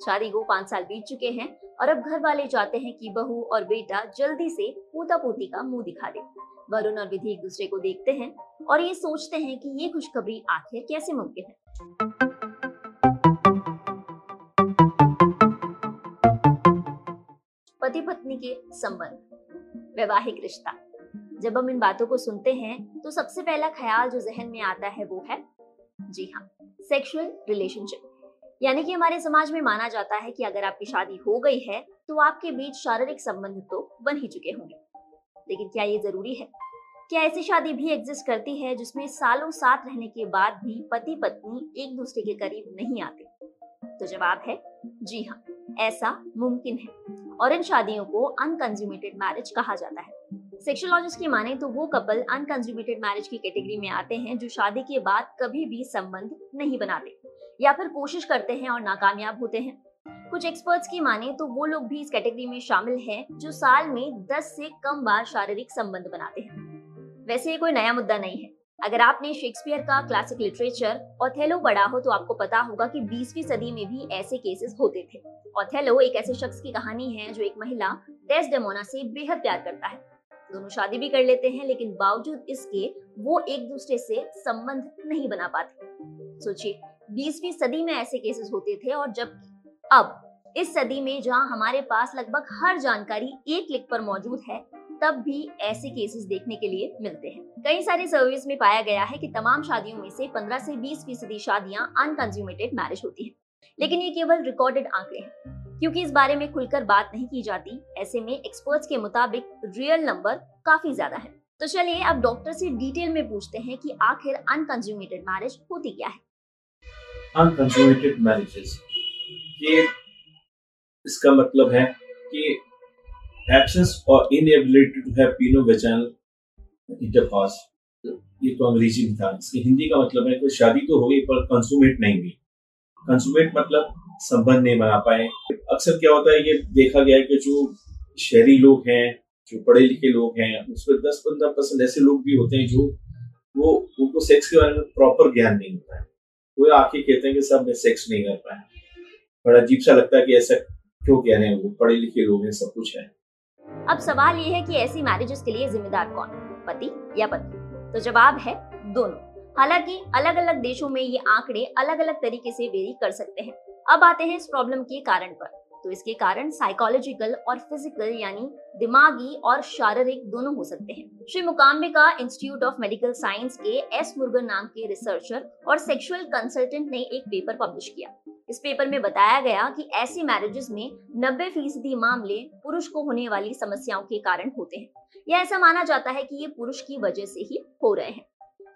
शादी को पाँच साल बीत चुके हैं और अब घर वाले चाहते हैं कि बहू और बेटा जल्दी से पोता पोती का मुँह दिखा दे। वरुण और विधि एक दूसरे को देखते हैं और ये सोचते हैं कि ये खुशखबरी आखिर कैसे मुमकिन है। पति पत्नी के संबंध, वैवाहिक रिश्ता। जब हम इन बातों को सुनते हैं तो सबसे पहला ख्याल जो जहन में आता है वो है, जी हाँ सेक्सुअल रिलेशनशिप यानी कि हमारे समाज में माना जाता है कि अगर आपकी शादी हो गई है तो आपके बीच शारीरिक संबंध तो बन ही चुके होंगे। लेकिन क्या ये ज़रूरी है? क्या ऐसी शादी भी एग्जिस्ट करती है जिसमें सालों साथ रहने के बाद भी पति पत्नी एक दूसरे के करीब नहीं आते? तो जवाब है, जी हाँ ऐसा मुमकिन है। और इन शादियों को अनकंज्यूमेटेड मैरिज कहा जाता है। सेक्सोलॉजिस्ट की माने तो वो कपल अनकंज्यूमेटेड मैरिज की कैटेगरी में आते हैं जो शादी के बाद कभी भी संबंध नहीं बनाते। या फिर कोशिश करते हैं और नाकामयाब होते हैं। कुछ एक्सपर्ट्स की माने तो वो लोग भी इस कैटेगरी में शामिल हैं जो साल में 10 से कम बार शारीरिक संबंध बनाते हैं। वैसे ये कोई नया मुद्दा नहीं है। अगर आपने शेक्सपियर का क्लासिक लिटरेचर ऑथेलो पढ़ा हो तो आपको पता होगा कि 20वीं सदी में भी ऐसे केसेस होते थे। ऑथेलो एक ऐसे शख्स की कहानी है जो एक महिला डेस्डेमोना से बेहद प्यार करता है। दोनों शादी भी कर लेते हैं लेकिन बावजूद इसके वो एक दूसरे से संबंध नहीं बना पाते। सोचिए बीसवीं सदी में ऐसे केसेस होते थे और जब, अब, इस सदी में जहाँ हमारे पास लगभग हर जानकारी एक क्लिक पर मौजूद है, तब भी ऐसे केसेस देखने के लिए मिलते हैं। कई सारे सर्विस में पाया गया है कि तमाम शादियों में से 15 से 20 फ़ीसदी शादियाँ अनकंज्यूमेटेड मैरिज होती हैं। लेकिन ये केवल रिकॉर्डेड आंकड़े हैं, क्योंकि इस बारे में खुलकर बात नहीं की जाती। ऐसे में एक्सपर्ट्स के मुताबिक रियल नंबर काफ़ी ज़्यादा है। तो चलिए अब डॉक्टर से डिटेल में पूछते हैं कि आखिर अनकंज्यूमेटेड मैरिज होती क्या है। अनकंज्यूमेटेड मैरिजेस ये इसका मतलब है कि एब्सेंस और inability to have penile intercourse ये तो अंग्रेज़ी में था। इसकी हिंदी का मतलब है कि शादी तो हो गई, पर कंसुमेट नहीं हुई। कंसुमेट मतलब संबंध नहीं बना पाए। अक्सर क्या होता है, ये देखा गया है कि जो शहरी लोग हैं, जो पढ़े लिखे लोग हैं, उसमें दस पंद्रह परसेंट ऐसे लोग भी होते हैं जो वो, उनको सेक्स के बारे में प्रॉपर ज्ञान नहीं होता है। वो आके कहते हैं कि सब मैं सेक्स नहीं कर पाया बड़ा अजीब सा लगता है कि ऐसा क्यों कह रहे हैं वो? पढ़े लिखे लोग हैं, सब कुछ है। अब सवाल ये है कि ऐसी मैरिजेस के लिए जिम्मेदार कौन पति या पत्नी? तो जवाब है दोनों। हालाँकि अलग अलग देशों में ये आंकड़े अलग अलग तरीके से वेरी कर सकते हैं। अब आते हैं इस प्रॉब्लम के कारण पर। तो इसके कारण साइकोलॉजिकल और फ़िज़िकल यानी दिमागी और शारीरिक दोनों हो सकते हैं। Shri Mookambika Institute of Medical Science के एस मुर्गन नाम के रिसर्चर और सेक्सुअल कंसल्टेंट ने एक पेपर पब्लिश किया। इस पेपर में बताया गया कि ऐसी मैरिजेस में 90 फ़ीसदी मामले पुरुष को होने वाली समस्याओं के कारण होते हैं। यह ऐसा माना जाता है कि ये पुरुष की वजह से ही हो रहे हैं।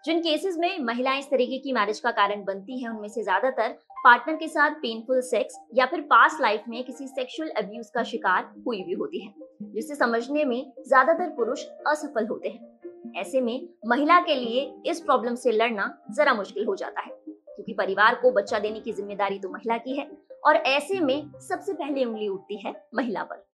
जिन केसेस में महिलाएँ इस तरीके की मैरिज का कारण बनती हैं, उनमें से ज़्यादातर पार्टनर के साथ पेनफुल सेक्स या फिर पास लाइफ में किसी सेक्सुअल अब्यूज का शिकार हुई भी होती है, जिसे समझने में ज़्यादातर पुरुष असफल होते हैं। ऐसे में महिला के लिए इस प्रॉब्लम से लड़ना जरा मुश्किल हो जाता है, क्योंकि परिवार को बच्चा देने की ज़िम्मेदारी तो महिला की है, और ऐसे में सबसे पहले उंगली उठती है महिला पर।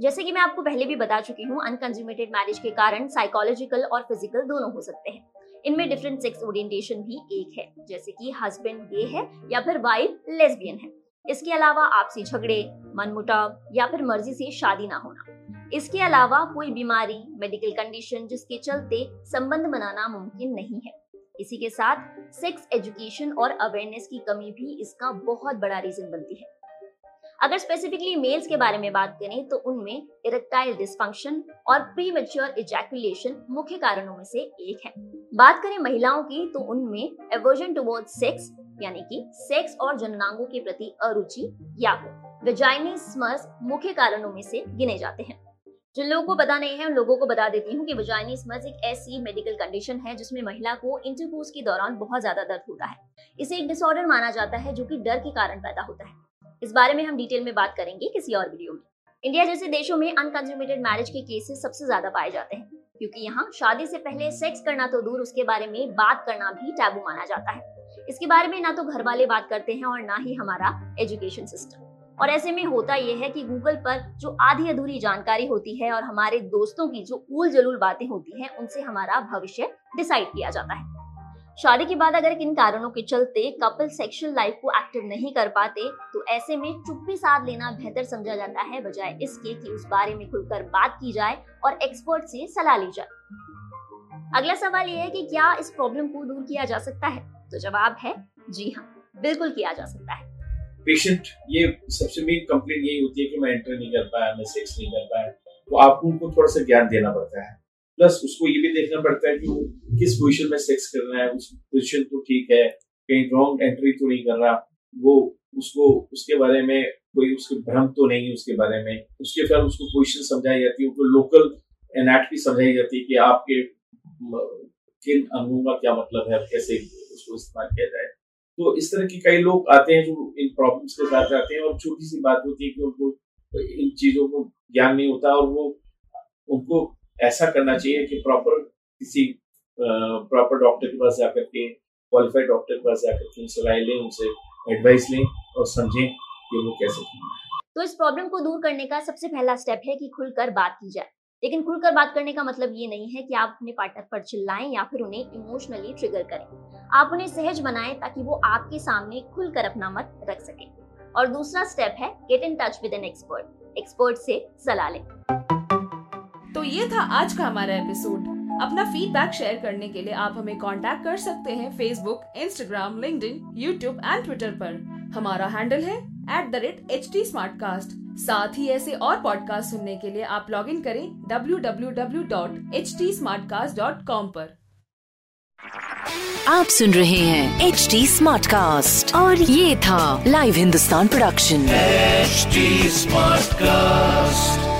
जैसे कि मैं आपको पहले भी बता चुकी हूँ अनकंज्यूमेटेड मैरिज के कारण साइकोलॉजिकल और फ़िज़िकल दोनों हो सकते हैं। इनमें डिफरेंट सेक्स ओरिएंटेशन भी एक है, जैसे कि हस्बैंड गे है या फिर वाइफ लेस्बियन है। इसके अलावा आपसी झगड़े, मनमुटाव या फिर मर्ज़ी से शादी ना होना। इसके अलावा कोई बीमारी मेडिकल कंडीशन जिसके चलते संबंध बनाना मुमकिन नहीं है। इसी के साथ सेक्स एजुकेशन और अवेयरनेस की कमी भी इसका बहुत बड़ा रीजन बनती है। अगर स्पेसिफिकली मेल्स के बारे में बात करें तो उनमें इरेक्टाइल डिस्फंक्शन और प्री मेच्योर इजैकुलेशन मुख्य कारणों में से एक है। बात करें महिलाओं की तो उनमें एवर्जन टुवर्ड सेक्स यानी कि सेक्स और जननांगों के प्रति अरुचि या स्मर्स मुख्य कारणों में से गिने जाते हैं। जिन लोगों को पता नहीं है, उन लोगों को बता देती हूँ कि वजाइनिस्मस एक ऐसी मेडिकल कंडीशन है जिसमें महिला को इंटरकोर्स के दौरान बहुत ज़्यादा दर्द होता है। इसे एक डिसऑर्डर माना जाता है जो कि डर के कारण पैदा होता है। इस बारे में हम डिटेल में बात करेंगे किसी और वीडियो में। इंडिया जैसे देशों में अनकंज्यूमेटेड मैरिज के केसेस सबसे ज़्यादा पाए जाते हैं, क्योंकि यहाँ शादी से पहले सेक्स करना तो दूर, उसके बारे में बात करना भी टैबू माना जाता है। इसके बारे में ना तो घर वाले बात करते हैं और ना ही हमारा एजुकेशन सिस्टम और ऐसे में होता यह है कि गूगल पर जो आधी अधूरी जानकारी होती है और हमारे दोस्तों की जो उल जलूल बातें होती हैं, उनसे हमारा भविष्य डिसाइड किया जाता है। शादी के बाद अगर किन कारणों के चलते कपल सेक्सुअल लाइफ को एक्टिव नहीं कर पाते तो ऐसे में चुप्पी साथ लेना बेहतर समझा जाता है, बजाय इसके कि उस बारे में खुलकर बात की जाए और एक्सपर्ट से सलाह ली जाए। अगला सवाल यह है कि क्या इस प्रॉब्लम को दूर किया जा सकता है? तो जवाब है, जी हाँ बिल्कुल किया जा सकता है। पेशेंट ये सबसे मेन कंप्लेन यही होती है कि मैं एंटर नहीं कर पाया, मैं सेक्स नहीं कर पाया। तो आपको उनको थोड़ा सा ज्ञान देना पड़ता है। प्लस उसको ये भी देखना पड़ता है कि वो किस पोजिशन में सेक्स कर रहा है, उस पोजीशन तो ठीक है, कहीं रॉन्ग एंट्री तो नहीं कर रहा, वो उसको, उसके बारे में कोई उसके भ्रम तो नहीं है उसके बारे में। उसके फिर उसको पोजीशन समझाई जाती है उनको लोकल एनाटमी समझाई जाती है कि आपके किन अंगों का क्या मतलब है, कैसे उसको इस्तेमाल किया जाए। तो इस तरह के कई लोग आते हैं जो इन प्रॉब्लम्स के साथ आते हैं और छोटी सी बात होती है कि उनको इन चीज़ों को ज्ञान नहीं होता और वो, उनको ऐसा करना चाहिए कि प्रॉपर किसी प्रॉपर डॉक्टर के पास जाकर के क्वालिफाइड डॉक्टर के पास जाकर के उनसे राय लें, उनसे एडवाइस लें और समझें कि वो कैसे तो इस प्रॉब्लम को दूर करने का सबसे पहला स्टेप है कि खुलकर बात की जाए। लेकिन खुलकर बात करने का मतलब ये नहीं है कि आप अपने पार्टनर पर चिल्लाएँ या फिर उन्हें इमोशनली ट्रिगर करें। आप उन्हें सहज बनाएँ ताकि वो आपके सामने खुलकर अपना मत रख सके। और दूसरा स्टेप है get in touch with an expert expert से सलाह लें। तो ये था आज का हमारा एपिसोड अपना फीडबैक शेयर करने के लिए आप हमें कांटेक्ट कर सकते हैं Facebook Instagram link YouTube and Twitter पर। हमारा हैंडल है at the rate H T साथ ही ऐसे और पॉडकास्ट सुनने के लिए आप लॉग इन करें www.htsmartcast.com पर। आप सुन रहे हैं एच टी स्मार्ट कास्ट और ये था live Hindustan production smart cast